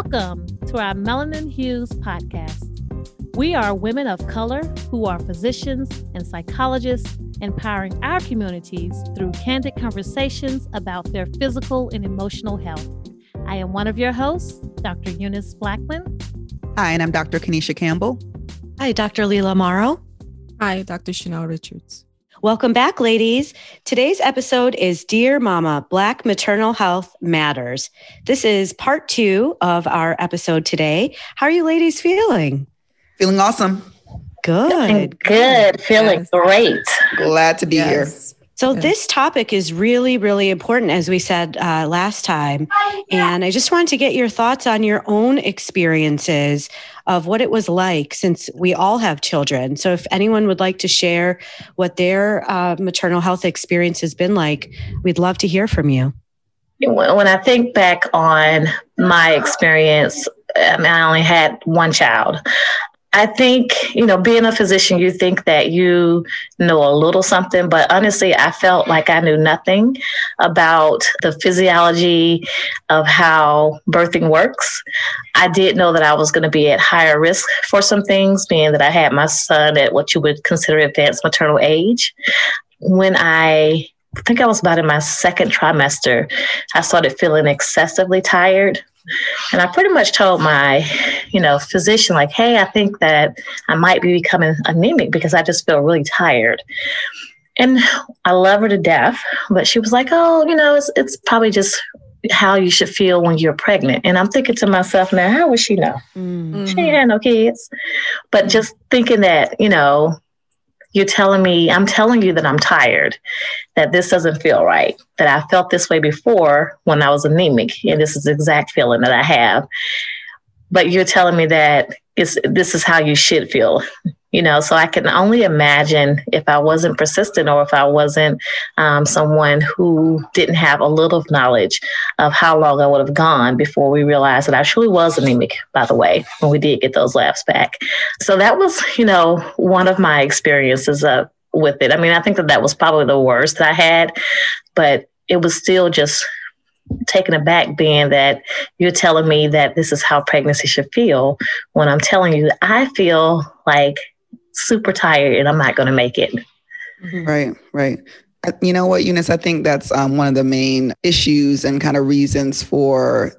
Welcome to our Melanin Hughes podcast. We are women of color who are physicians and psychologists empowering our communities through candid conversations about their physical and emotional health. I am one of your hosts, Dr. Eunice Blackman. Hi, and I'm Dr. Kanisha Campbell. Hi, Dr. Leela Morrow. Hi, Dr. Chanel Richards. Welcome back, ladies. Today's episode is Dear Mama Black Maternal Health Matters. This is part two of our episode today. How are you ladies feeling? Feeling awesome. Good. Feeling good. Feeling yes. great. Glad to be yes. here. So, yes. this topic is really, really important, as we said uh, last time. And I just wanted to get your thoughts on your own experiences of what it was like since we all have children. So, if anyone would like to share what their uh, maternal health experience has been like, we'd love to hear from you. When I think back on my experience, I mean, I only had one child. I think, you know, being a physician, you think that you know a little something, but honestly, I felt like I knew nothing about the physiology of how birthing works. I did know that I was going to be at higher risk for some things, being that I had my son at what you would consider advanced maternal age. When I I think I was about in my second trimester, I started feeling excessively tired and I pretty much told my, you know, physician, like, hey, I think that I might be becoming anemic because I just feel really tired. And I love her to death, but she was like, oh, you know, it's, it's probably just how you should feel when you're pregnant. And I'm thinking to myself now, how would she know? Mm-hmm. She ain't had no kids. But just thinking that, you know, you're telling me, I'm telling you that I'm tired, that this doesn't feel right, that I felt this way before when I was anemic, and this is the exact feeling that I have. But you're telling me that it's, this is how you should feel you know so i can only imagine if i wasn't persistent or if i wasn't um, someone who didn't have a little knowledge of how long i would have gone before we realized that i truly was anemic by the way when we did get those labs back. So that was you know one of my experiences uh, with it. I mean i think that that was probably the worst that i had but it was still just taken aback being that you're telling me that this is how pregnancy should feel when I'm telling you I feel like super tired and I'm not going to make it. Mm-hmm. Right, right. You know what, Eunice? I think that's um, one of the main issues and kind of reasons for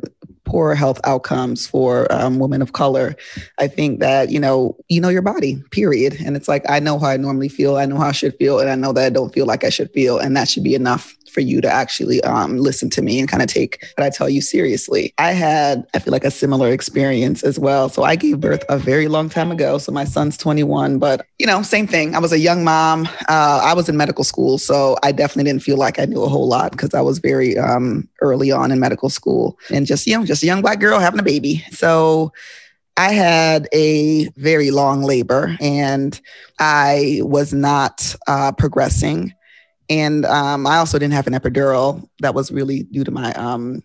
poor health outcomes for um, women of color. I think that you know, you know your body, period. And it's like I know how I normally feel, I know how I should feel, and I know that I don't feel like I should feel, and that should be enough for you to actually um, listen to me and kind of take what I tell you seriously. I had, I feel like, a similar experience as well. So I gave birth a very long time ago. So my son's 21, but you know, same thing. I was a young mom. Uh, I was in medical school, so I definitely didn't feel like I knew a whole lot because I was very um, early on in medical school and just you know, just a young black girl having a baby. So. I had a very long labor and I was not uh, progressing. And um, I also didn't have an epidural. That was really due to my um,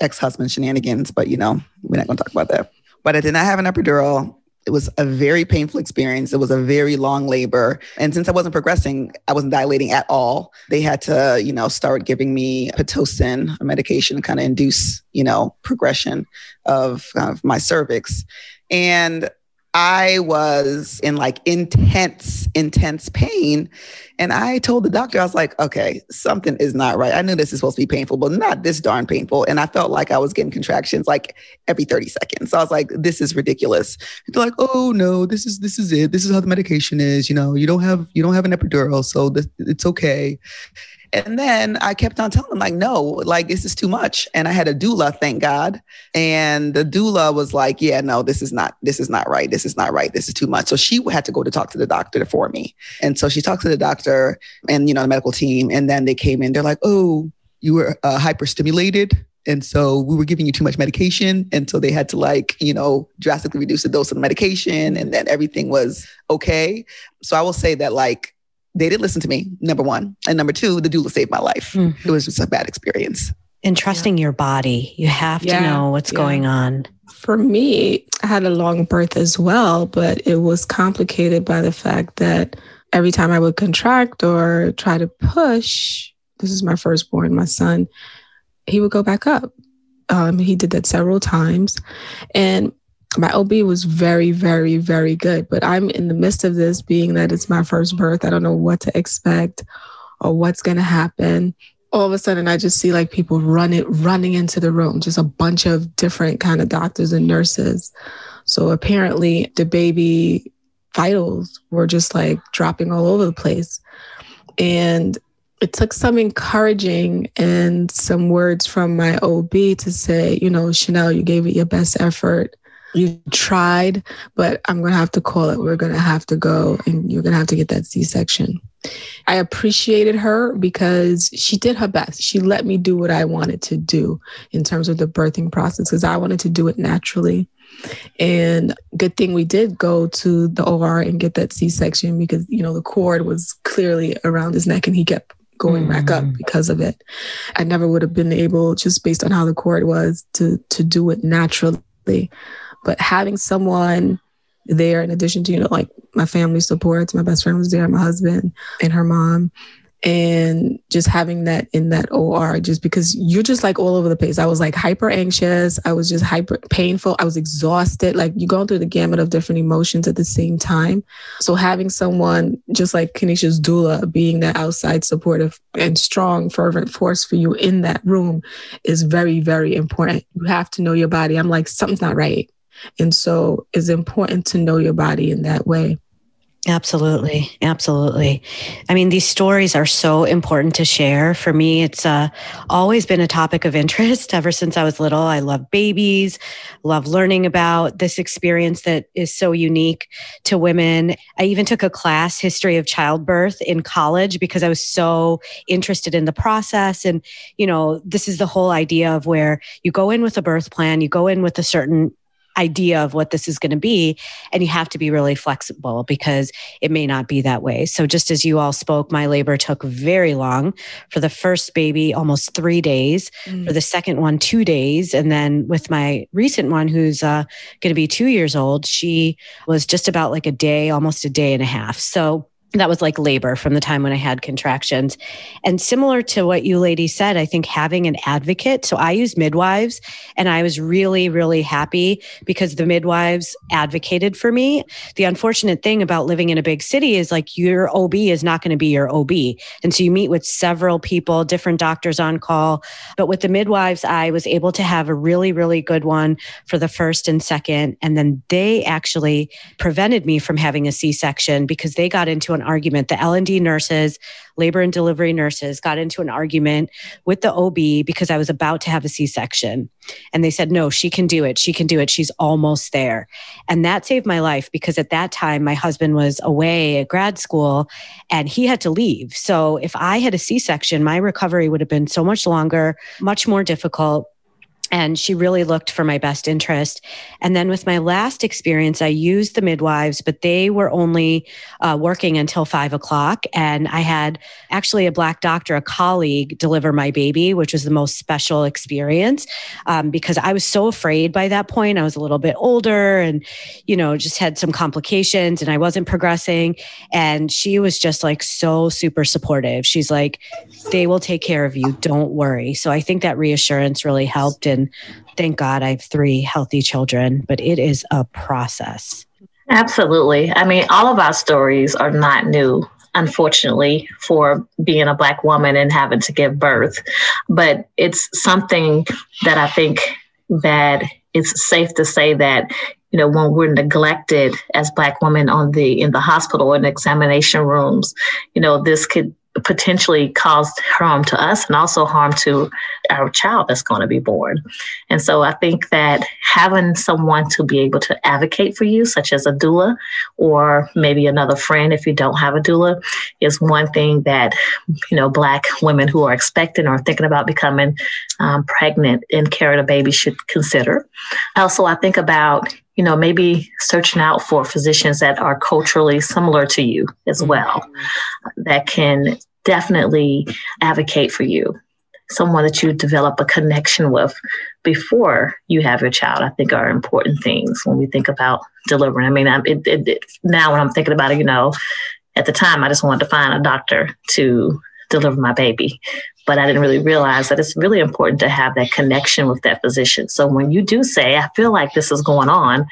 ex husband shenanigans, but you know, we're not going to talk about that. But I did not have an epidural. It was a very painful experience. It was a very long labor. And since I wasn't progressing, I wasn't dilating at all. They had to, you know, start giving me Pitocin, a medication to kind of induce, you know, progression of, of my cervix. And I was in like intense, intense pain. And I told the doctor, I was like, okay, something is not right. I knew this is supposed to be painful, but not this darn painful. And I felt like I was getting contractions like every 30 seconds. So I was like, this is ridiculous. They're like, oh no, this is this is it. This is how the medication is. You know, you don't have you don't have an epidural, so this, it's okay. And then I kept on telling them, like, no, like this is too much. And I had a doula, thank God. And the doula was like, yeah, no, this is not, this is not right. This is not right. This is too much. So she had to go to talk to the doctor for me. And so she talked to the doctor and, you know, the medical team. And then they came in, they're like, oh, you were uh, hyperstimulated. And so we were giving you too much medication. And so they had to like, you know, drastically reduce the dose of the medication and then everything was okay. So I will say that like they didn't listen to me, number one. And number two, the doula saved my life. Mm-hmm. It was just a bad experience. And trusting yeah. your body. You have yeah. to know what's yeah. going on. For me, I had a long birth as well, but it was complicated by the fact that every time I would contract or try to push, this is my firstborn, my son, he would go back up. Um, he did that several times. And my OB was very, very, very good. But I'm in the midst of this, being that it's my first birth. I don't know what to expect or what's going to happen. All of a sudden, I just see like people running, running into the room, just a bunch of different kind of doctors and nurses. So apparently, the baby vitals were just like dropping all over the place. And it took some encouraging and some words from my OB to say, you know, Chanel, you gave it your best effort you tried, but I'm going to have to call it. We're going to have to go and you're going to have to get that C section. I appreciated her because she did her best. She let me do what I wanted to do in terms of the birthing process because I wanted to do it naturally. And good thing we did go to the OR and get that C section because, you know, the cord was clearly around his neck and he kept going back up mm. because of it. I never would have been able, just based on how the cord was, to to do it naturally but having someone there in addition to you know like my family supports my best friend was there my husband and her mom and just having that in that OR just because you're just like all over the place. I was like hyper anxious. I was just hyper painful. I was exhausted. Like you're going through the gamut of different emotions at the same time. So having someone just like Kanisha's doula being that outside supportive and strong, fervent force for you in that room is very, very important. You have to know your body. I'm like, something's not right. And so it's important to know your body in that way. Absolutely. Absolutely. I mean, these stories are so important to share. For me, it's uh, always been a topic of interest ever since I was little. I love babies, love learning about this experience that is so unique to women. I even took a class, History of Childbirth, in college because I was so interested in the process. And, you know, this is the whole idea of where you go in with a birth plan, you go in with a certain idea of what this is going to be and you have to be really flexible because it may not be that way. So just as you all spoke my labor took very long. For the first baby almost three days. Mm. for the second one two days. And then with my recent one who's uh, going to be two years old she was just about like a day almost a day and a half. So that was like labor from the time when I had contractions. And similar to what you ladies said, I think having an advocate. So I use midwives and I was really, really happy because the midwives advocated for me. The unfortunate thing about living in a big city is like your OB is not going to be your OB. And so you meet with several people, different doctors on call. But with the midwives, I was able to have a really, really good one for the first and second. And then they actually prevented me from having a C section because they got into an an argument. The L&D nurses, labor and delivery nurses got into an argument with the OB because I was about to have a C-section. And they said, no, she can do it. She can do it. She's almost there. And that saved my life because at that time, my husband was away at grad school and he had to leave. So if I had a C section, my recovery would have been so much longer, much more difficult and she really looked for my best interest. And then with my last experience, I used the midwives, but they were only uh, working until five o'clock. And I had actually a black doctor, a colleague, deliver my baby, which was the most special experience um, because I was so afraid by that point. I was a little bit older and, you know, just had some complications and I wasn't progressing. And she was just like so super supportive. She's like, they will take care of you. Don't worry. So I think that reassurance really helped. And thank God I have three healthy children, but it is a process. Absolutely. I mean, all of our stories are not new, unfortunately, for being a Black woman and having to give birth. But it's something that I think that it's safe to say that you know when we're neglected as black women on the in the hospital or in examination rooms you know this could potentially caused harm to us and also harm to our child that's going to be born. And so I think that having someone to be able to advocate for you, such as a doula or maybe another friend if you don't have a doula, is one thing that, you know, Black women who are expecting or thinking about becoming um, pregnant and carrying a baby should consider. Also, I think about you know, maybe searching out for physicians that are culturally similar to you as mm-hmm. well, that can definitely advocate for you. Someone that you develop a connection with before you have your child, I think are important things when we think about delivering. I mean, it, it, it, now when I'm thinking about it, you know, at the time I just wanted to find a doctor to deliver my baby. But I didn't really realize that it's really important to have that connection with that physician. So when you do say, I feel like this is going on,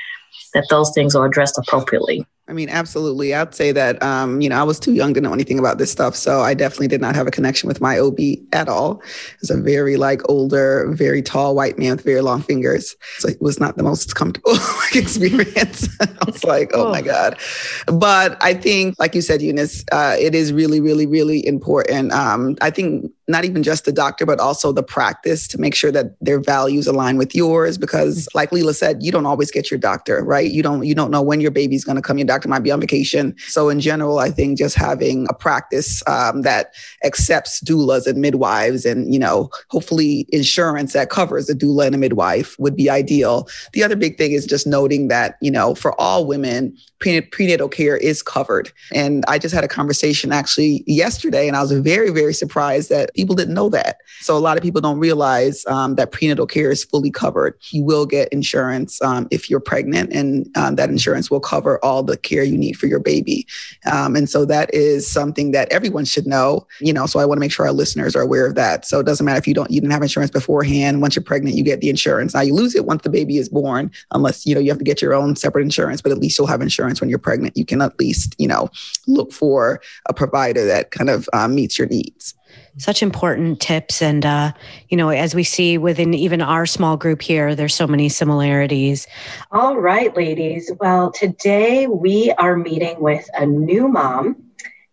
that those things are addressed appropriately. I mean, absolutely. I'd say that, um, you know, I was too young to know anything about this stuff. So I definitely did not have a connection with my OB at all. It's a very like older, very tall white man with very long fingers. So it was not the most comfortable experience. I was like, oh, oh, my God. But I think, like you said, Eunice, uh, it is really, really, really important. Um, I think not even just the doctor, but also the practice to make sure that their values align with yours. Because like Leela said, you don't always get your doctor, right? You don't you don't know when your baby's gonna come. Your doctor might be on vacation. So in general, I think just having a practice um, that accepts doulas and midwives and, you know, hopefully insurance that covers a doula and a midwife would be ideal. The other big thing is just noting that, you know, for all women, prenatal care is covered. And I just had a conversation actually yesterday, and I was very, very surprised that people didn't know that. So a lot of people don't realize um, that prenatal care is fully covered. You will get insurance um, if you're pregnant, and um, that insurance will cover all the care you need for your baby. Um, and so that is something that everyone should know. You know, so I want to make sure our listeners are aware of that. So it doesn't matter if you don't, you didn't have insurance beforehand. Once you're pregnant, you get the insurance. Now you lose it once the baby is born, unless you know you have to get your own separate insurance. But at least you'll have insurance when you're pregnant. You can at least you know look for a provider that kind of um, meets your needs. Such important tips and uh, you know as we see within even our small group here there's so many similarities. All right ladies. Well today we are meeting with a new mom.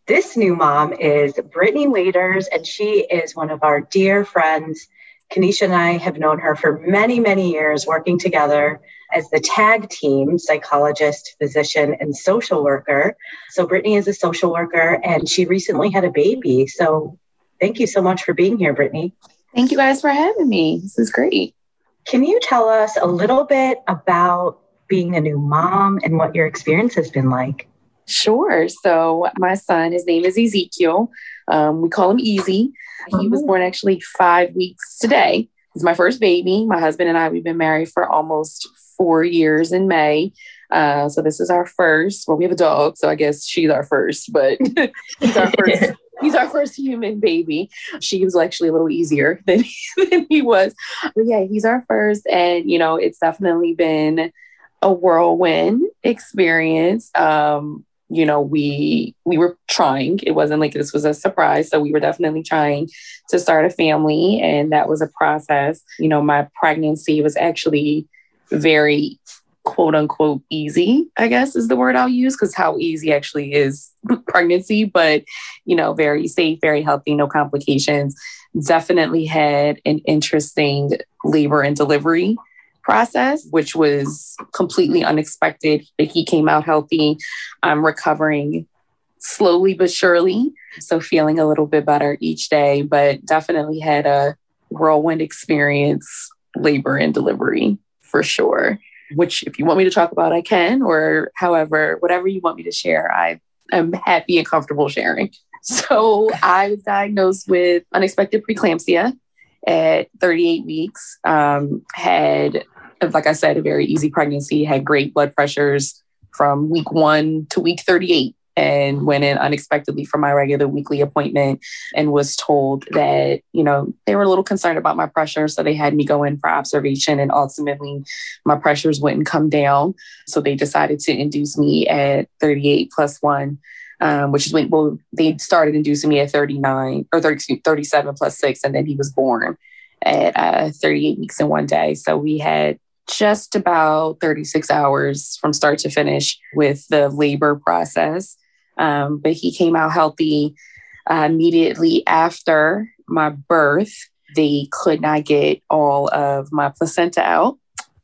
This new mom is brittany waiters and she is one of our dear friends. Kanisha and i have known her for many many years working together as the tag team psychologist physician and social worker so brittany is a social worker and she recently had a baby so Thank you so much for being here, Brittany. Thank you guys for having me. This is great. Can you tell us a little bit about being a new mom and what your experience has been like? Sure. So, my son, his name is Ezekiel. Um, we call him Easy. He was oh. born actually five weeks today. He's my first baby. My husband and I, we've been married for almost four years in May. Uh, so this is our first. Well, we have a dog, so I guess she's our first, but he's our first he's our first human baby. She was actually a little easier than, than he was. But yeah, he's our first. And, you know, it's definitely been a whirlwind experience. Um, you know, we we were trying. It wasn't like this was a surprise. So we were definitely trying to start a family. And that was a process. You know, my pregnancy was actually very quote unquote easy, I guess is the word I'll use, because how easy actually is pregnancy, but you know, very safe, very healthy, no complications. Definitely had an interesting labor and delivery process, which was completely unexpected. He came out healthy. I'm recovering slowly but surely. So feeling a little bit better each day, but definitely had a whirlwind experience, labor and delivery for sure which if you want me to talk about, I can, or however, whatever you want me to share, I am happy and comfortable sharing. So I was diagnosed with unexpected preeclampsia at 38 weeks. Um, had, like I said, a very easy pregnancy, had great blood pressures from week one to week 38 and went in unexpectedly for my regular weekly appointment and was told that, you know, they were a little concerned about my pressure. So they had me go in for observation and ultimately my pressures wouldn't come down. So they decided to induce me at 38 plus one. Um, which is when well they started inducing me at 39 or 32, 37 plus six, and then he was born at uh, 38 weeks in one day. So we had just about 36 hours from start to finish with the labor process. Um, but he came out healthy uh, immediately after my birth. They could not get all of my placenta out.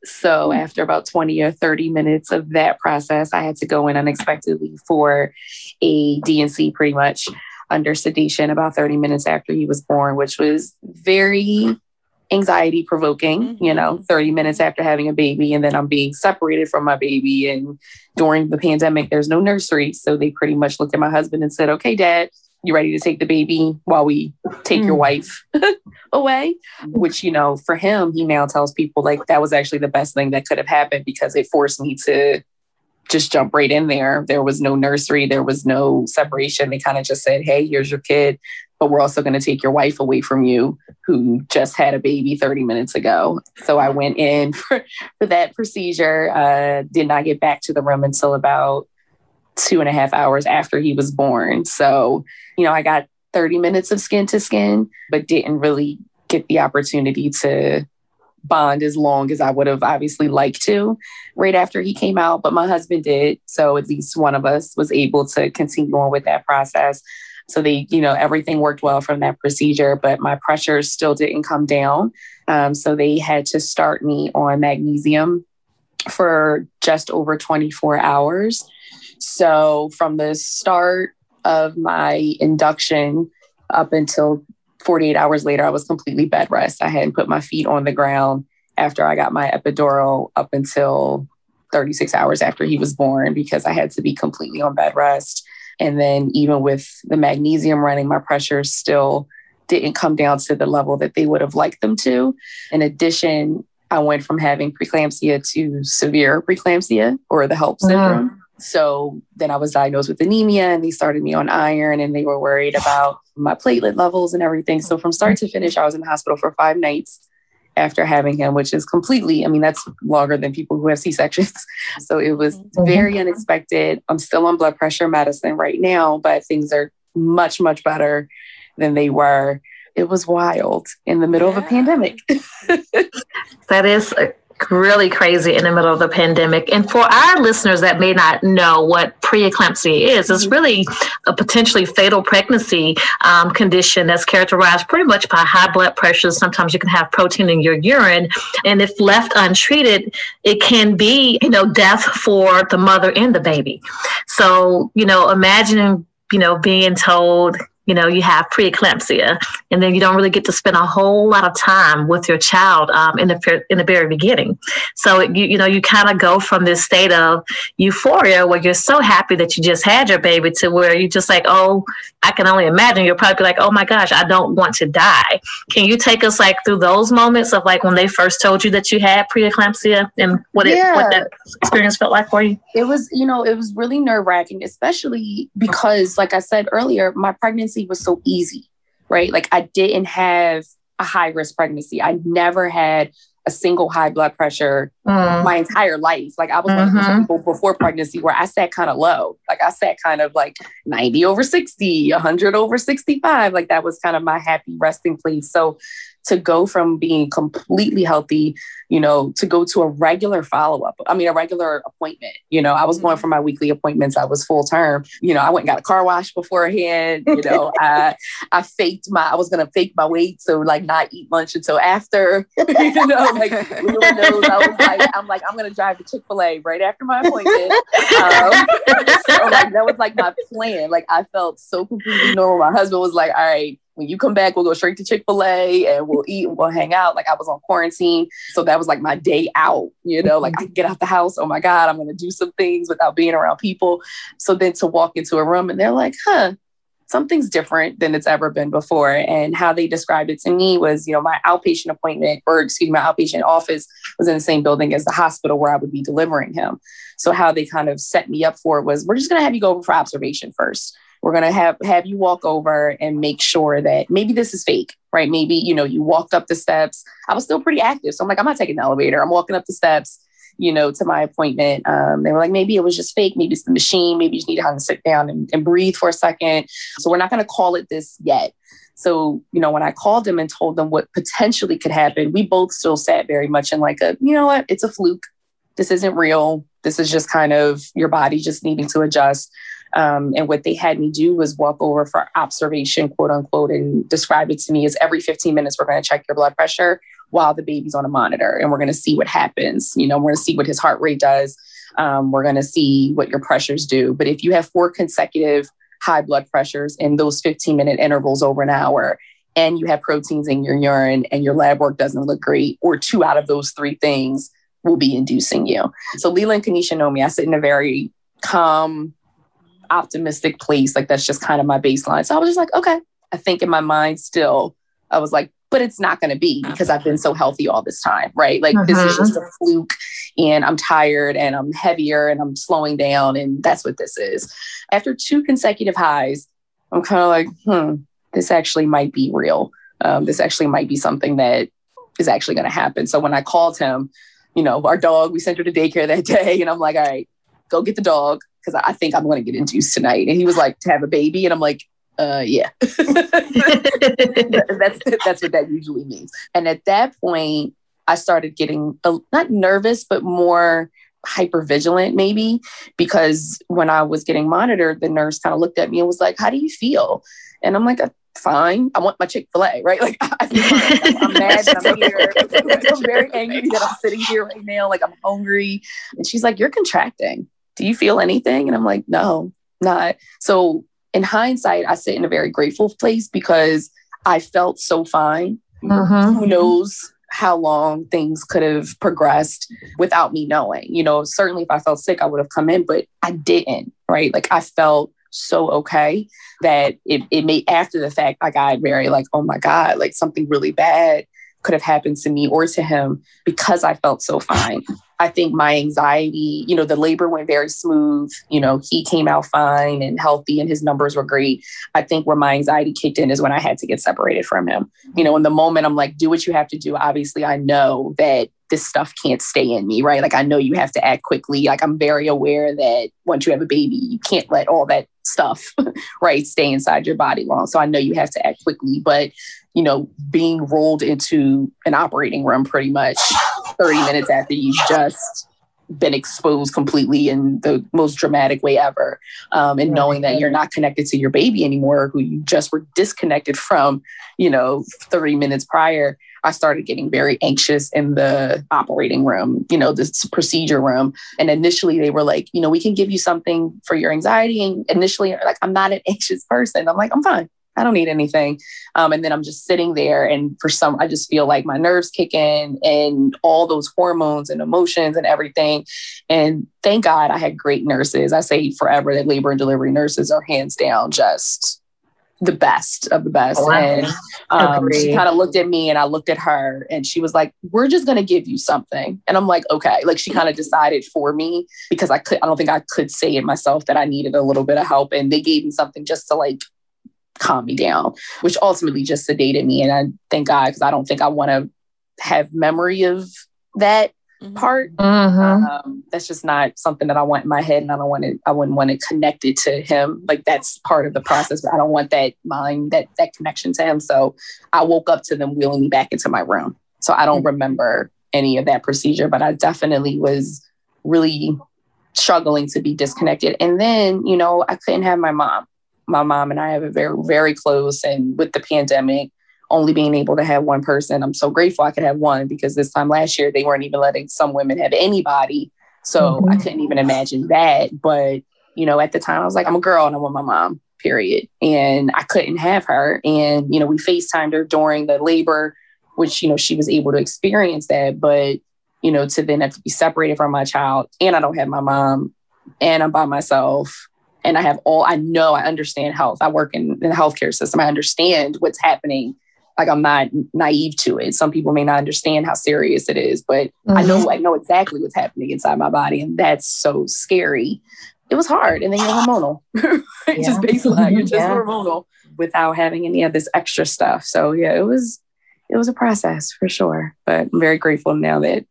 So hmm. after about 20 or 30 minutes of that process, I had to go in unexpectedly for a D&C pretty much under sedation about 30 minutes after he was born, which was very anxiety provoking, mm-hmm. you know, 30 minutes after having a baby and then I'm being separated from my baby. And during the pandemic, there's no nursery. So they pretty much looked at my husband and said, okay, dad, you ready to take the baby while we take mm-hmm. your mm. wife away? Which, you know, for him, he now tells people like that was actually the best thing that could have happened because it forced me to just jump right in there. There was no nursery, there was no separation. They kind of just said, hey, here's your kid but we're also going to take your wife away from you who just had a baby 30 minutes ago. So I went in for, for that procedure, uh, did not get back to the room until about two and a half hours after he was born. So, you know, I got 30 minutes of skin to skin, but didn't really get the opportunity to bond as long as I would have obviously liked to right after he came out, but my husband did. So at least one of us was able to continue on with that process. So they, you know, everything worked well from that procedure, but my pressure still didn't come down. Um, so they had to start me on magnesium for just over 24 hours. So from the start of my induction up until 48 hours later, I was completely bed rest. I hadn't put my feet on the ground after I got my epidural up until 36 hours after he was born because I had to be completely on bed rest. And then, even with the magnesium running, my pressure still didn't come down to the level that they would have liked them to. In addition, I went from having preeclampsia to severe preeclampsia or the HELLP syndrome. So then I was diagnosed with anemia and they started me on iron and they were worried about my platelet levels and everything. So from start to finish, I was in the hospital for five nights after having him, which is completely, I mean, that's longer than people who have C sections. So it was mm-hmm. very unexpected. I'm still on blood pressure medicine right now, but things are much, much better than they were. It was wild in the middle yeah. of a pandemic. that is really crazy in the middle of the pandemic. And for our listeners that may not know what preeclampsia is, it's really a potentially fatal pregnancy um, condition that's characterized pretty much by high blood pressure. Sometimes you can have protein in your urine, and if left untreated, it can be you know death for the mother and the baby. So you know, imagine you know being told you know you have preeclampsia and then you don't really get to spend a whole lot of time with your child um, in the in the very beginning. So you you know you kind of go from this state of euphoria where you're so happy that you just had your baby to where you're just like oh i can only imagine. You're probably like oh my gosh i don't want to die. Can you take us like through those moments of like when they first told you that you had preeclampsia and what it what that experience felt like for you? It was you know it was really nerve-wracking especially because like i said earlier my pregnancy pregnancy was so easy, right? Like I didn't have a high risk pregnancy. I never had a single high blood pressure mm. my entire life. Like I was mm-hmm. one of those mm-hmm. people before pregnancy where I sat kind of low. Like I sat kind of like 90 over 60, 100 over 65. Like that was kind of my happy resting place. So to go from being completely healthy, you know, to go to a regular follow up. I mean, a regular appointment. You know, I was going mm-hmm. for my weekly appointments. I was full term. You know, I went and got a car wash beforehand. You know, I I faked my. I was gonna fake my weight, so like not eat lunch until after. you know, like knows. I was like, I'm like, I'm gonna drive to Chick Fil A right after my appointment. Um, so like that was like my plan. Like I felt so completely normal. My husband was like, all right when you come back, we'll go straight to Chick fil A and we'll eat and we'll hang out. Like I was on quarantine. So that was like my day out, you know, like I get out the house. Oh my God, I'm going to do some things without being around people. So then to walk into a room and they're like, huh, something's different than it's ever been before. And how they described it to me was, you know, my outpatient appointment or excuse me, my outpatient office was in the same building as the hospital where I would be delivering him. So how they kind of set me up for it was, we're just going to have you go over for observation first we're going to have have you walk over and make sure that maybe this is fake right? Maybe you know you walked up the steps. I was still pretty active so i'm like i'm not taking the elevator. I'm walking up the steps you know to my appointment. Um, they were like maybe it was just fake. Maybe it's the machine. Maybe you just need to to sit down and, and breathe for a second. So we're not going to call it this yet. So, you know, when I called them and told them what potentially could happen, we both still sat very much in like a, you know what, it's a fluke. This isn't real. This is just kind of your body just needing to adjust. Um, and what they had me do was walk over for observation, quote unquote, and describe it to me as every 15 minutes, we're going to check your blood pressure while the baby's on a monitor and we're going to see what happens. You know, we're going to see what his heart rate does. Um, we're going to see what your pressures do. But if you have four consecutive high blood pressures in those 15 minute intervals over an hour, and you have proteins in your urine and your lab work doesn't look great, or two out of those three things will be inducing you. So Leland and Kanisha know me. I sit in a very calm, optimistic place. Like that's just kind of my baseline. So I was just like, okay. I think in my mind still, I was like, but it's not going to be because I've been so healthy all this time, right? Like this is just mm-hmm. a fluke and I'm tired and I'm heavier and I'm slowing down and that's what this is. After two consecutive highs, I'm kind of like, hmm, this actually might be real. Um, this actually might be something that is actually going to happen. So when I called him, you know, our dog, we sent her to daycare that day, and I'm like, all right, go get the dog because I think I'm going to get induced tonight. And he was like, to have a baby, and I'm like, uh, yeah, that's that's what that usually means. And at that point, I started getting not nervous, but more hyper vigilant maybe because when I was getting monitored, the nurse kind of looked at me and was like, "How do you feel?" And I'm like, uh, "Fine. I want my Chick Fil A, right? Like I like I'm, I'm mad that I'm here. I'm very angry that I'm sitting here right now. Like I'm hungry." And she's like, "You're contracting. Do you feel anything?" And I'm like, "No, not." So in hindsight, I sit in a very grateful place because I felt so fine. Mm-hmm. Who knows how long things could have progressed without me knowing. You know, certainly if I felt sick, I would have come in, but I didn't, right? Like I felt so okay that it, it made after the fact, I got very like, oh my God, like something really bad could have happened to me or to him because I felt so fine. I think my anxiety, you know, the labor went very smooth. You know, he came out fine and healthy and his numbers were great. I think where my anxiety kicked in is when I had to get separated from him. You know, in the moment, I'm like, do what you have to do. Obviously, I know that this stuff can't stay in me, right? Like, I know you have to act quickly. Like, I'm very aware that once you have a baby, you can't let all that stuff, right, stay inside your body long. So I know you have to act quickly. But you know, being rolled into an operating room pretty much 30 minutes after you've just been exposed completely in the most dramatic way ever. Um, and knowing that you're not connected to your baby anymore, who you just were disconnected from, you know, 30 minutes prior, I started getting very anxious in the operating room, you know, this procedure room. And initially they were like, you know, we can give you something for your anxiety. And initially, like, I'm not an anxious person. I'm like, I'm fine. I don't need anything. Um, and then I'm just sitting there, and for some, I just feel like my nerves kick in and all those hormones and emotions and everything. And thank God I had great nurses. I say forever that labor and delivery nurses are hands down just the best of the best. Oh, and um, she kind of looked at me and I looked at her and she was like, We're just going to give you something. And I'm like, Okay. Like she kind of decided for me because I could, I don't think I could say it myself that I needed a little bit of help. And they gave me something just to like calm me down, which ultimately just sedated me. And I thank God because I don't think I want to have memory of that mm-hmm. part. Mm-hmm. Um, that's just not something that I want in my head, and I don't want to. I wouldn't want to connected to him. Like that's part of the process, but I don't want that mind that that connection to him. So I woke up to them wheeling me back into my room. So I don't mm-hmm. remember any of that procedure, but I definitely was really struggling to be disconnected. And then, you know, I couldn't have my mom my mom and I have a very, very close. And with the pandemic, only being able to have one person, I'm so grateful I could have one because this time last year, they weren't even letting some women have anybody. So mm-hmm. I couldn't even imagine that. But, you know, at the time, I was like, I'm a girl and I want my mom, period. And I couldn't have her. And, you know, we FaceTimed her during the labor, which, you know, she was able to experience that. But, you know, to then have to be separated from my child and I don't have my mom and I'm by myself and I have all I know I understand health. I work in, in the healthcare system. I understand what's happening. Like I'm not naive to it. Some people may not understand how serious it is, but mm-hmm. I know mm-hmm. I know exactly what's happening inside my body, and that's so scary. It was hard, and then you're hormonal, yeah. just baseline. You're just yeah. hormonal without having any of this extra stuff. So yeah, it was it was a process for sure. But I'm very grateful now that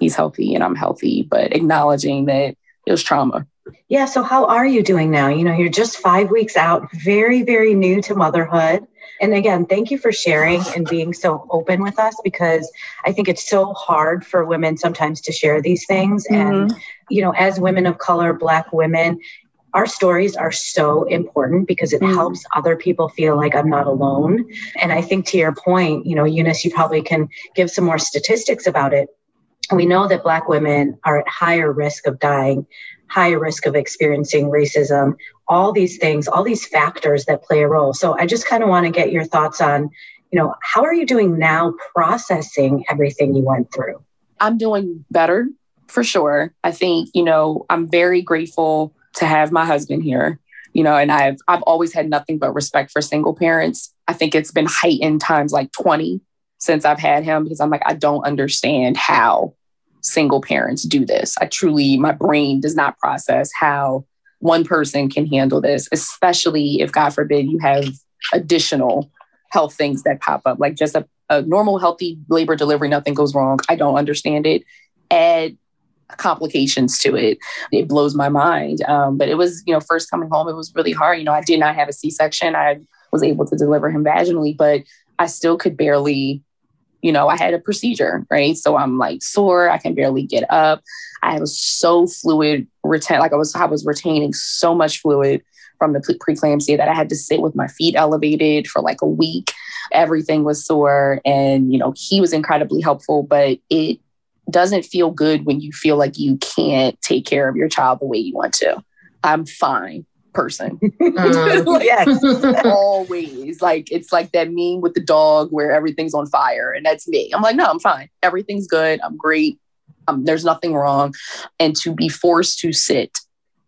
he's healthy and I'm healthy. But acknowledging that it was trauma yeah. So, how are you doing now? You know, you're just five weeks out, very, very new to motherhood. And again, thank you for sharing and being so open with us because I think it's so hard for women sometimes to share these things. Mm-hmm. And, you know, as women of color, Black women, our stories are so important because it mm. helps other people feel like I'm not alone. And I think to your point, you know, Eunice, you probably can give some more statistics about it. We know that Black women are at higher risk of dying high risk of experiencing racism, all these things, all these factors that play a role. So I just kind of want to get your thoughts on, you know, how are you doing now processing everything you went through? I'm doing better for sure. I think, you know, I'm very grateful to have my husband here. You know, and I've I've always had nothing but respect for single parents. I think it's been heightened times like 20 since I've had him because I'm like, I don't understand how single parents do this. I truly, my brain does not process how one person can handle this, especially if, God forbid, you have additional health things that pop up, like just a, a normal, healthy labor delivery, nothing goes wrong. I don't understand it. Add complications to it. It blows my mind. Um, but it was, you know, first coming home, it was really hard. You know, I did not have a C section. I was able to deliver him vaginally, but I still could barely, you know, I had a procedure, right? So I'm like sore. I can barely get up. I was so fluid retain, like I was, I was retaining so much fluid from the preeclampsia that I had to sit with my feet elevated for like a week. Everything was sore, and you know, he was incredibly helpful, but it doesn't feel good when you feel like you can't take care of your child the way you want to. I'm fine person. Um, yes, always. Like it's like that meme with the dog where everything's on fire, and that's me. I'm like, no, I'm fine. Everything's good. I'm great. Um, there's nothing wrong. And to be forced to sit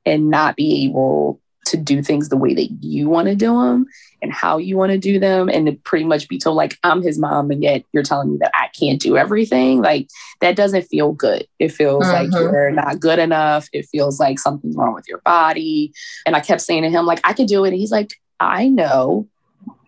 and not be able to do things the way that you want to do them and how you want to do them and to pretty much be told like i'm his mom and yet you're telling me that i can't do everything like that doesn't feel good it feels mm-hmm. like you're not good enough it feels like something's wrong with your body and i kept saying to him like i can do it and he's like i know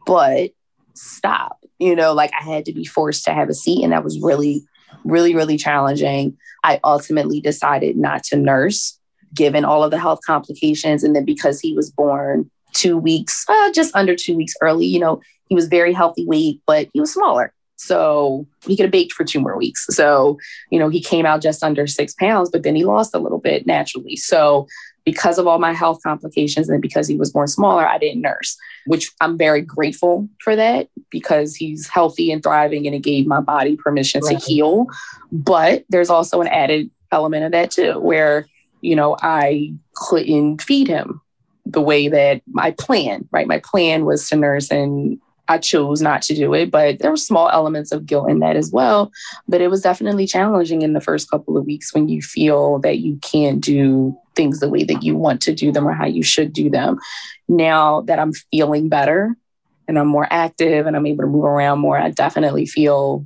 but stop you know like i had to be forced to have a seat and that was really really really challenging i ultimately decided not to nurse given all of the health complications. And then because he was born two weeks, uh, just under two weeks early, you know, he was very healthy weight, but he was smaller. So he could have baked for two more weeks. So, you know, he came out just under six pounds, but then he lost a little bit naturally. So, because of all my health complications and because he was more smaller, I didn't nurse, which I'm very grateful for that because he's healthy and thriving and it gave my body permission right. to heal. But there's also an added element of that too, where you know, I couldn't feed him the way that my plan, right? My plan was to nurse and I chose not to do it, but there were small elements of guilt in that as well. But it was definitely challenging in the first couple of weeks when you feel that you can't do things the way that you want to do them or how you should do them. Now that I'm feeling better and I'm more active and I'm able to move around more, I definitely feel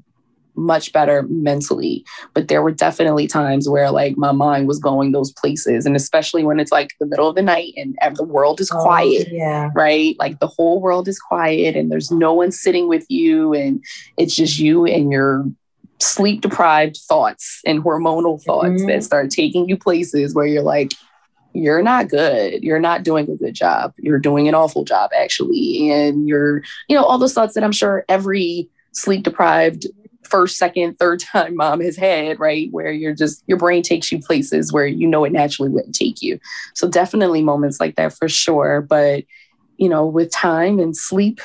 much better mentally. But there were definitely times where like my mind was going those places. And especially when it's like the middle of the night and the world is oh, quiet. Yeah. Right. Like the whole world is quiet and there's no one sitting with you. And it's just you and your sleep deprived thoughts and hormonal thoughts mm-hmm. that start taking you places where you're like, you're not good. You're not doing a good job. You're doing an awful job, actually. And you're, you know, all those thoughts that I'm sure every sleep deprived first, second, third time mom has had, right? Where you're just, your brain takes you places where you know it naturally wouldn't take you. So definitely moments like that for sure. But, you know, with time and sleep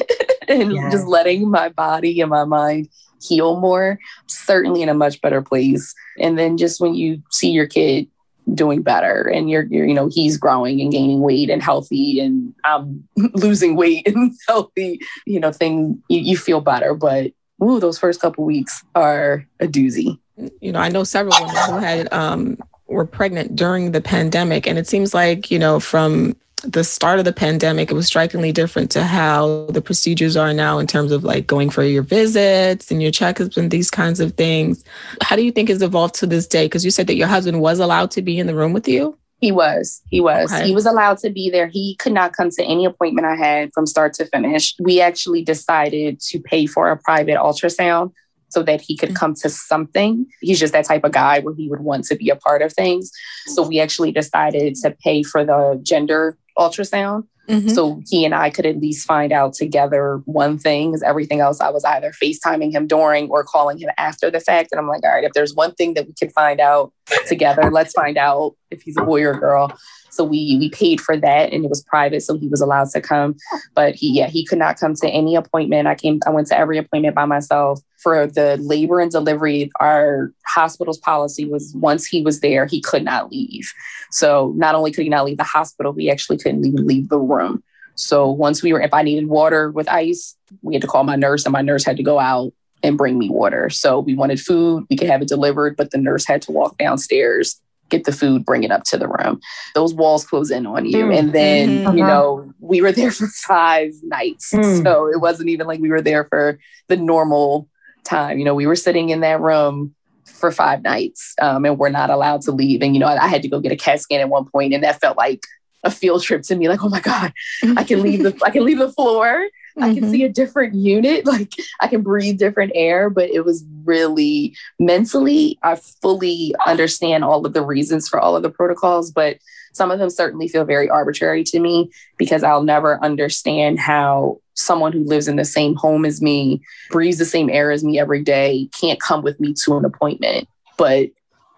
and just letting my body and my mind heal more, certainly in a much better place. And then just when you see your kid doing better and you're, you're, you know he's growing and gaining weight and healthy and i'm losing weight and healthy you know thing you, you feel better but ooh, those first couple weeks are a doozy. You know, I know several women who had um, were pregnant during the pandemic, and it seems like you know from the start of the pandemic, it was strikingly different to how the procedures are now in terms of like going for your visits and your checkups and these kinds of things. How do you think it's evolved to this day? Because you said that your husband was allowed to be in the room with you. He was. He was. Okay. He was allowed to be there. He could not come to any appointment I had from start to finish. We actually decided to pay for a private ultrasound so that he could mm. come to something. He's just that type of guy where he would want to be a part of things. So we actually decided to pay for the gender ultrasound Mm-hmm. So he and I could at least find out together one thing because everything else I was either FaceTiming him during or calling him after the fact. And I'm like, all right, if there's one thing that we can find out together, let's find out if he's a boy or a girl. So we we paid for that and it was private, so he was allowed to come. But he yeah, he could not come to any appointment. I came, I went to every appointment by myself. For the labor and delivery, our hospital's policy was once he was there, he could not leave. So not only could he not leave the hospital, we actually couldn't even leave the room. So once we were, if I needed water with ice, we had to call my nurse, and my nurse had to go out and bring me water. So we wanted food, we could have it delivered, but the nurse had to walk downstairs get the food, bring it up to the room. Those walls close in on you. Mm. And then, mm-hmm. you know, we were there for five nights. Mm. So it wasn't even like we were there for the normal time. You know, we were sitting in that room for five nights um, and we're not allowed to leave. And, you know, I, I had to go get a CAT scan at one point and that felt like a field trip to me. Like, oh my God, I can leave the I can leave the floor. I can mm-hmm. see a different unit. Like I can breathe different air. But it was really mentally, I fully understand all of the reasons for all of the protocols, but some of them certainly feel very arbitrary to me because I'll never understand how someone who lives in the same home as me, breathes the same air as me every day, can't come with me to an appointment. But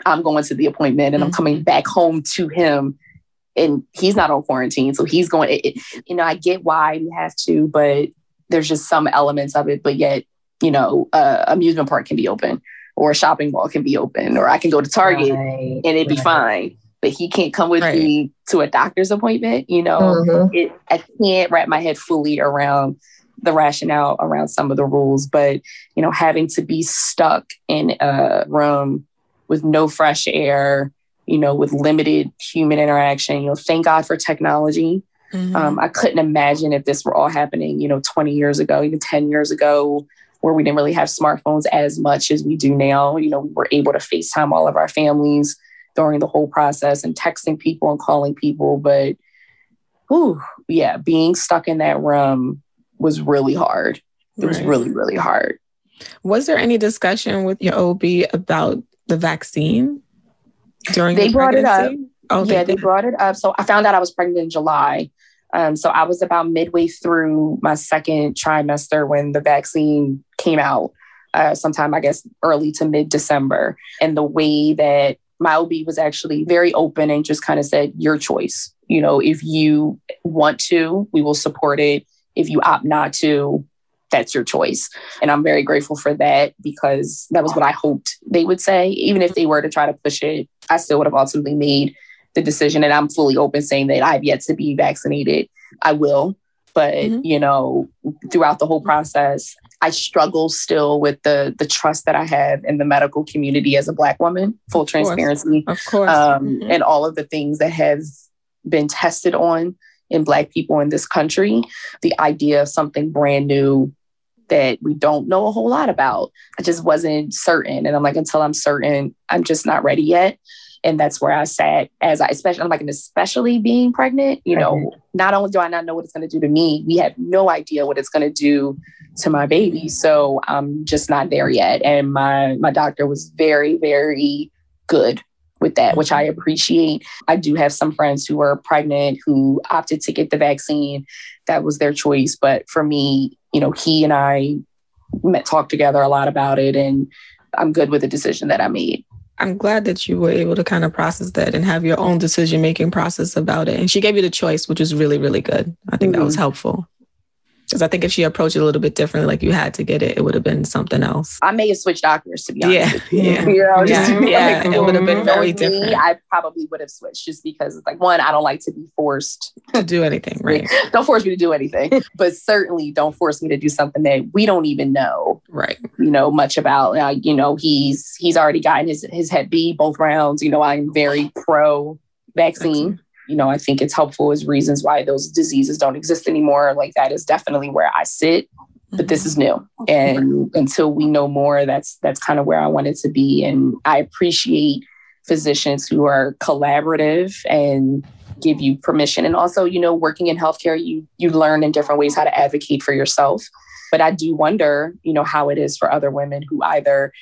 I'm going to the appointment and mm-hmm. I'm coming back home to him and he's not on quarantine. So he's going, it, you know, I get why you have to, but there's just some elements of it. But yet, you know, uh, amusement park can be open or a shopping mall can be open or I can go to Target right, and it'd be right. fine. But he can't come with right. me to a doctor's appointment. You know, mm-hmm. it, I can't wrap my head fully around the rationale around some of the rules. But, you know, having to be stuck in a room with no fresh air, you know, with limited human interaction. You know, thank God for technology. Mm-hmm. Um, I couldn't imagine if this were all happening, you know, 20 years ago, even 10 years ago, where we didn't really have smartphones as much as we do now. You know, we were able to FaceTime all of our families during the whole process and texting people and calling people. But, whew, yeah, being stuck in that room was really hard. It right. was really, really hard. Was there any discussion with your OB about the vaccine? During they brought pregnancy? it up. Oh, yeah, they, they brought it up. So I found out I was pregnant in July. Um, so I was about midway through my second trimester when the vaccine came out, uh, sometime I guess early to mid December. And the way that my OB was actually very open and just kind of said, Your choice. You know, if you want to, we will support it. If you opt not to, that's your choice. And I'm very grateful for that because that was what I hoped they would say. Even if they were to try to push it, I still would have ultimately made the decision. And I'm fully open saying that I've yet to be vaccinated. I will. But, mm-hmm. you know, throughout the whole process, I struggle still with the the trust that I have in the medical community as a black woman, full of transparency. Of course. Um, mm-hmm. And all of the things that have been tested on in black people in this country. The idea of something brand new that we don't know a whole lot about. I just wasn't certain. And I'm like, until I'm certain, I'm just not ready yet. And that's where I sat as I, especially, I'm like, and especially being pregnant, you know, mm-hmm. not only do I not know what it's going to do to me, we have no idea what it's going to do to my baby. So I'm just not there yet. And my, my doctor was very, very good with that, which I mm-hmm. appreciate. I do have some friends who were pregnant who opted to get the vaccine. That was their choice. But for me, you know, he and I met, talked together a lot about it, and I'm good with the decision that I made. I'm glad that you were able to kind of process that and have your own decision making process about it. And she gave you the choice, which was really, really good. I think mm-hmm. that was mm-hmm. helpful. Because I think if she approached it a little bit differently, like you had to get it, it would have been something else. I may have switched doctors to be honest. Yeah, yeah, you know, yeah. yeah. Like, it would have been very different. Me, I probably would have switched just because, like, one, I don't like to be forced to do anything. Right? don't force me to do anything, but certainly don't force me to do something that we don't even know. Right. You know much about. Uh, you know, he's he's already gotten his his Hep B both rounds. You know, I'm very pro vaccine you know, I think it's helpful as reasons why those diseases don't exist anymore. Like that is definitely where I sit. But this mm-hmm. is new. And until we know more, that's that's kind of where I wanted to be. And I appreciate physicians who are collaborative and give you permission. And also, you know, working in healthcare, you you learn in different ways how to advocate for yourself. But I do wonder, you know, how it is for other women who either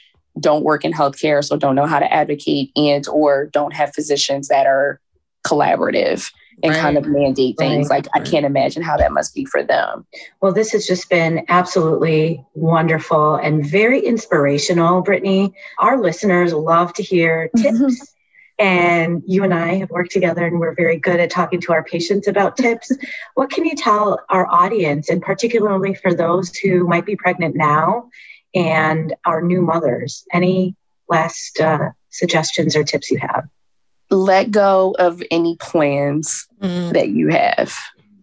don't work in healthcare, so don't know how to advocate and or don't have physicians that are collaborative and right. kind of mandate things. Right. Like I can't imagine how that must be for them. Well, this has just been absolutely wonderful and very inspirational, Brittany. Our listeners love to hear tips. And you and I have worked together and we're very good at talking to our patients about tips. What can you tell our audience, and particularly for those who might be pregnant now and our new mothers? Any last uh, suggestions or tips you have? Let go of any plans mm. that you have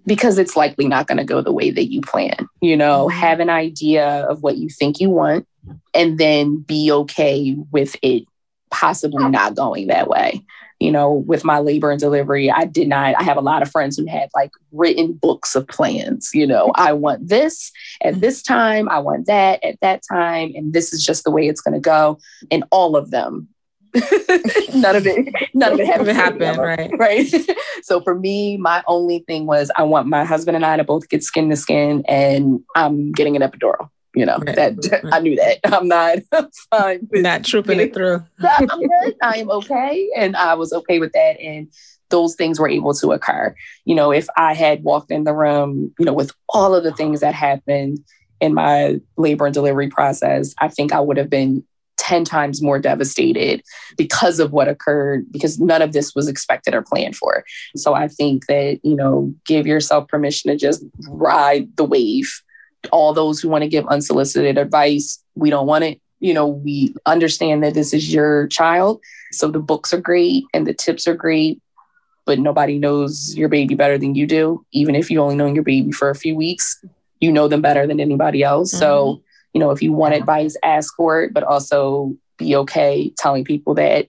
because it's likely not going to go the way that you plan. You know, mm. have an idea of what you think you want and then be okay with it possibly not going that way. You know, with my labor and delivery, I did not, I have a lot of friends who had like written books of plans. You know, I want this at this time, I want that at that time, and this is just the way it's going to go. And all of them none of it, none of it happened. happened, right? Right. so for me, my only thing was I want my husband and I to both get skin to skin, and I'm getting an epidural. You know right. that right. I knew that I'm not fine. With not trooping it through. I'm good. I am okay, and I was okay with that, and those things were able to occur. You know, if I had walked in the room, you know, with all of the things that happened in my labor and delivery process, I think I would have been 10 times more devastated because of what occurred, because none of this was expected or planned for. So I think that, you know, give yourself permission to just ride the wave. All those who want to give unsolicited advice, we don't want it. You know, we understand that this is your child. So the books are great and the tips are great, but nobody knows your baby better than you do. Even if you only know your baby for a few weeks, you know them better than anybody else. Mm-hmm. So you know, if you want advice, ask for it, but also be okay telling people that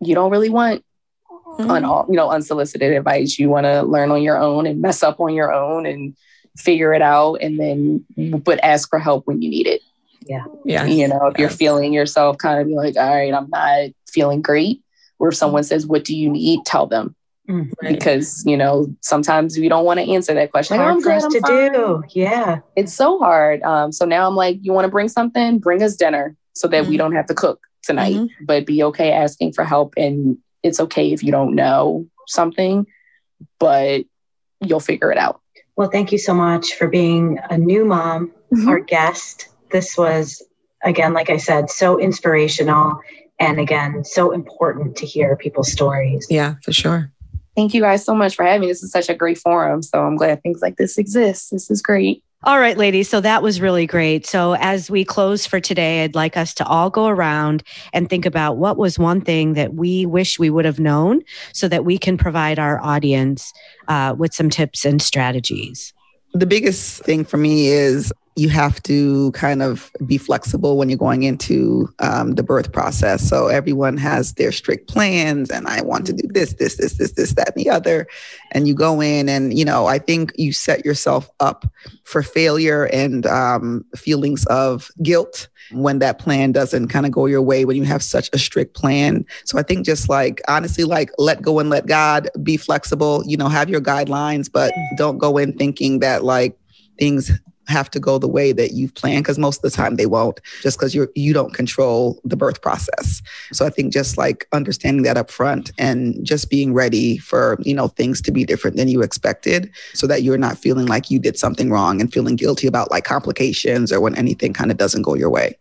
you don't really want mm-hmm. un, you know, unsolicited advice. You want to learn on your own and mess up on your own and figure it out and then but ask for help when you need it. Yeah. Yeah. You know, if you're feeling yourself kind of be like, all right, I'm not feeling great. Or if someone says, What do you need? Tell them. Mm, right. Because you know sometimes we don't want to answer that question. Hard like, for us to fine. do, yeah. It's so hard. Um, so now I'm like, you want to bring something? Bring us dinner so that mm-hmm. we don't have to cook tonight. Mm-hmm. But be okay asking for help, and it's okay if you don't know something, but you'll figure it out. Well, thank you so much for being a new mom, mm-hmm. our guest. This was again, like I said, so inspirational. And again, so important to hear people's stories. Yeah, for sure. Thank you guys so much for having me. This is such a great forum. So I'm glad things like this exist. This is great. All right, ladies. So that was really great. So as we close for today, I'd like us to all go around and think about what was one thing that we wish we would have known so that we can provide our audience uh, with some tips and strategies. The biggest thing for me is you have to kind of be flexible when you're going into um, the birth process. So everyone has their strict plans, and I want to do this, this, this, this, this, that, and the other. And you go in, and you know, I think you set yourself up for failure and um, feelings of guilt when that plan doesn't kind of go your way when you have such a strict plan. So I think just like honestly, like let go and let God be flexible. You know, have your guidelines, but don't go in thinking that like things have to go the way that you've planned because most of the time they won't just because you're you don't control the birth process so i think just like understanding that up front and just being ready for you know things to be different than you expected so that you're not feeling like you did something wrong and feeling guilty about like complications or when anything kind of doesn't go your way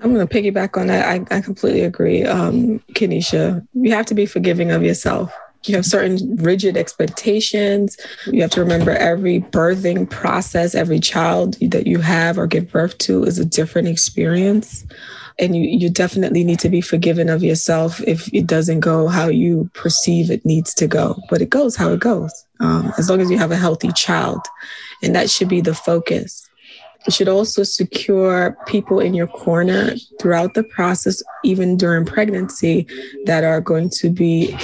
I'm going to piggyback on that. I, I completely agree, um, Kenesha. You have to be forgiving of yourself you have certain rigid expectations. You have to remember every birthing process, every child that you have or give birth to is a different experience. And you, you definitely need to be forgiven of yourself if it doesn't go how you perceive it needs to go. But it goes how it goes, um, as long as you have a healthy child. And that should be the focus. You should also secure people in your corner throughout the process, even during pregnancy, that are going to be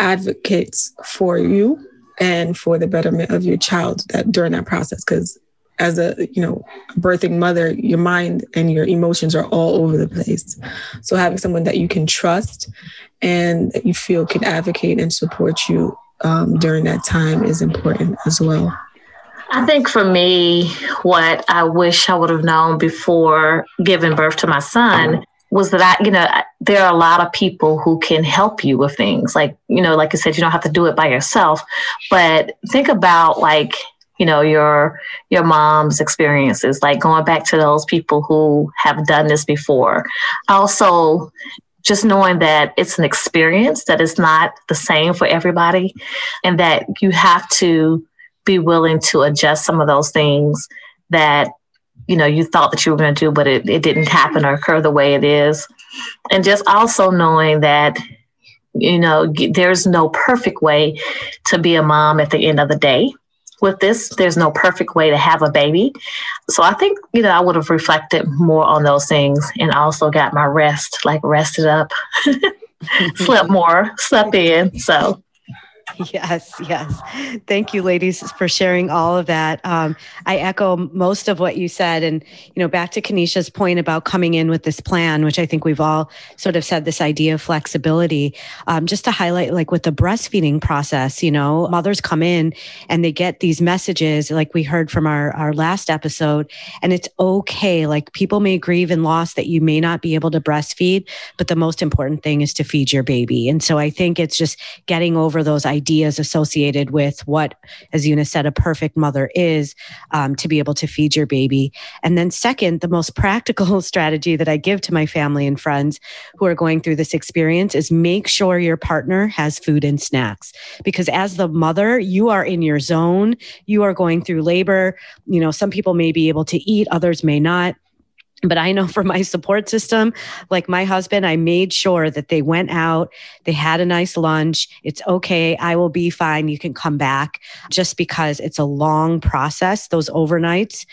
advocates for you and for the betterment of your child that during that process because as a you know birthing mother your mind and your emotions are all over the place. So having someone that you can trust and that you feel can advocate and support you um, during that time is important as well. I think for me, what I wish I would have known before giving birth to my son was that I, you know, there are a lot of people who can help you with things. Like, you know, like I said, you don't have to do it by yourself, but think about like, you know, your your mom's experiences, like going back to those people who have done this before. Also, just knowing that it's an experience that is not the same for everybody and that you have to be willing to adjust some of those things that you know you thought that you were going to do but it, it didn't happen or occur the way it is. And just also knowing that you know there's no perfect way to be a mom at the end of the day. With this there's no perfect way to have a baby. So i think you know i would have reflected more on those things and also got my rest like rested up slept more slept in. So Yes, yes. Thank you, ladies, for sharing all of that. Um, I echo most of what you said. And, you know, back to Kanisha's point about coming in with this plan, which I think we've all sort of said this idea of flexibility, um, just to highlight, like with the breastfeeding process, you know, mothers come in and they get these messages, like we heard from our, our last episode, and it's okay. Like people may grieve and loss that you may not be able to breastfeed, but the most important thing is to feed your baby. And so I think it's just getting over those ideas ideas associated with what, as Eunice said, a perfect mother is um, to be able to feed your baby. And then, second, the most practical strategy that I give to my family and friends who are going through this experience is make sure your partner has food and snacks. Because as the mother, you are in your zone, you are going through labor. You know, some people may be able to eat, others may not but I know for my support system, like my husband, I made sure that they went out, they had a nice lunch. It's okay. I will be fine. You can come back just because it's a long process. Those overnights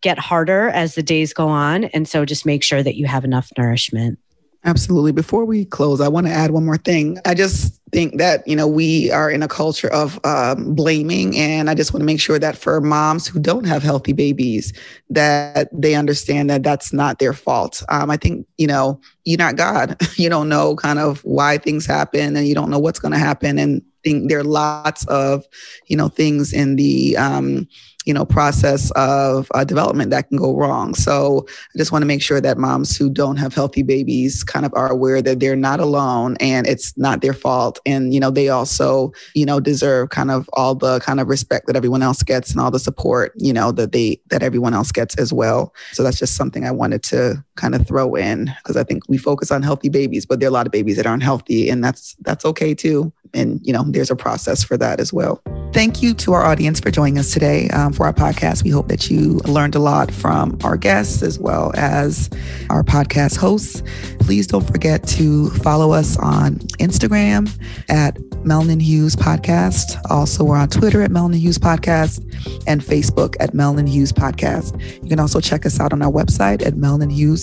get harder as the days go on. And so just make sure that you have enough nourishment. Absolutely. Before we close, I want to add one more thing. I just think that, you know, we are in a culture of um, blaming. And I just want to make sure that for moms who don't have healthy babies, that they understand that that's not their fault. Um, I think, you know, you're not God. you don't know kind of why things happen and you don't know what's going to happen. And think there are lots of, you know, things in the, um, you know process of uh, development that can go wrong. So i just want to make sure that moms who don't have healthy babies kind of are aware that they're not alone and it's not their fault. And you know they also you know deserve kind of all the kind of respect that everyone else gets and all the support you know that they that everyone else gets as well. So that's just something i wanted to kind of throw in because i think we focus on healthy babies but there are a lot of babies that aren't healthy and that's that's okay too and you know there's a process for that as well thank you to our audience for joining us today um, for our podcast we hope that you learned a lot from our guests as well as our podcast hosts please don't forget to follow us on instagram at Melanin Hughes Podcast. Also, we're on Twitter at Melanin Hughes Podcast and Facebook at Melanin Hughes Podcast. You can also check us out on our website at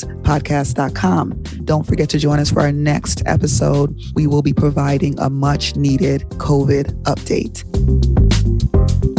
melaninhughspodcast.com. Don't forget to join us for our next episode. We will be providing a much needed COVID update.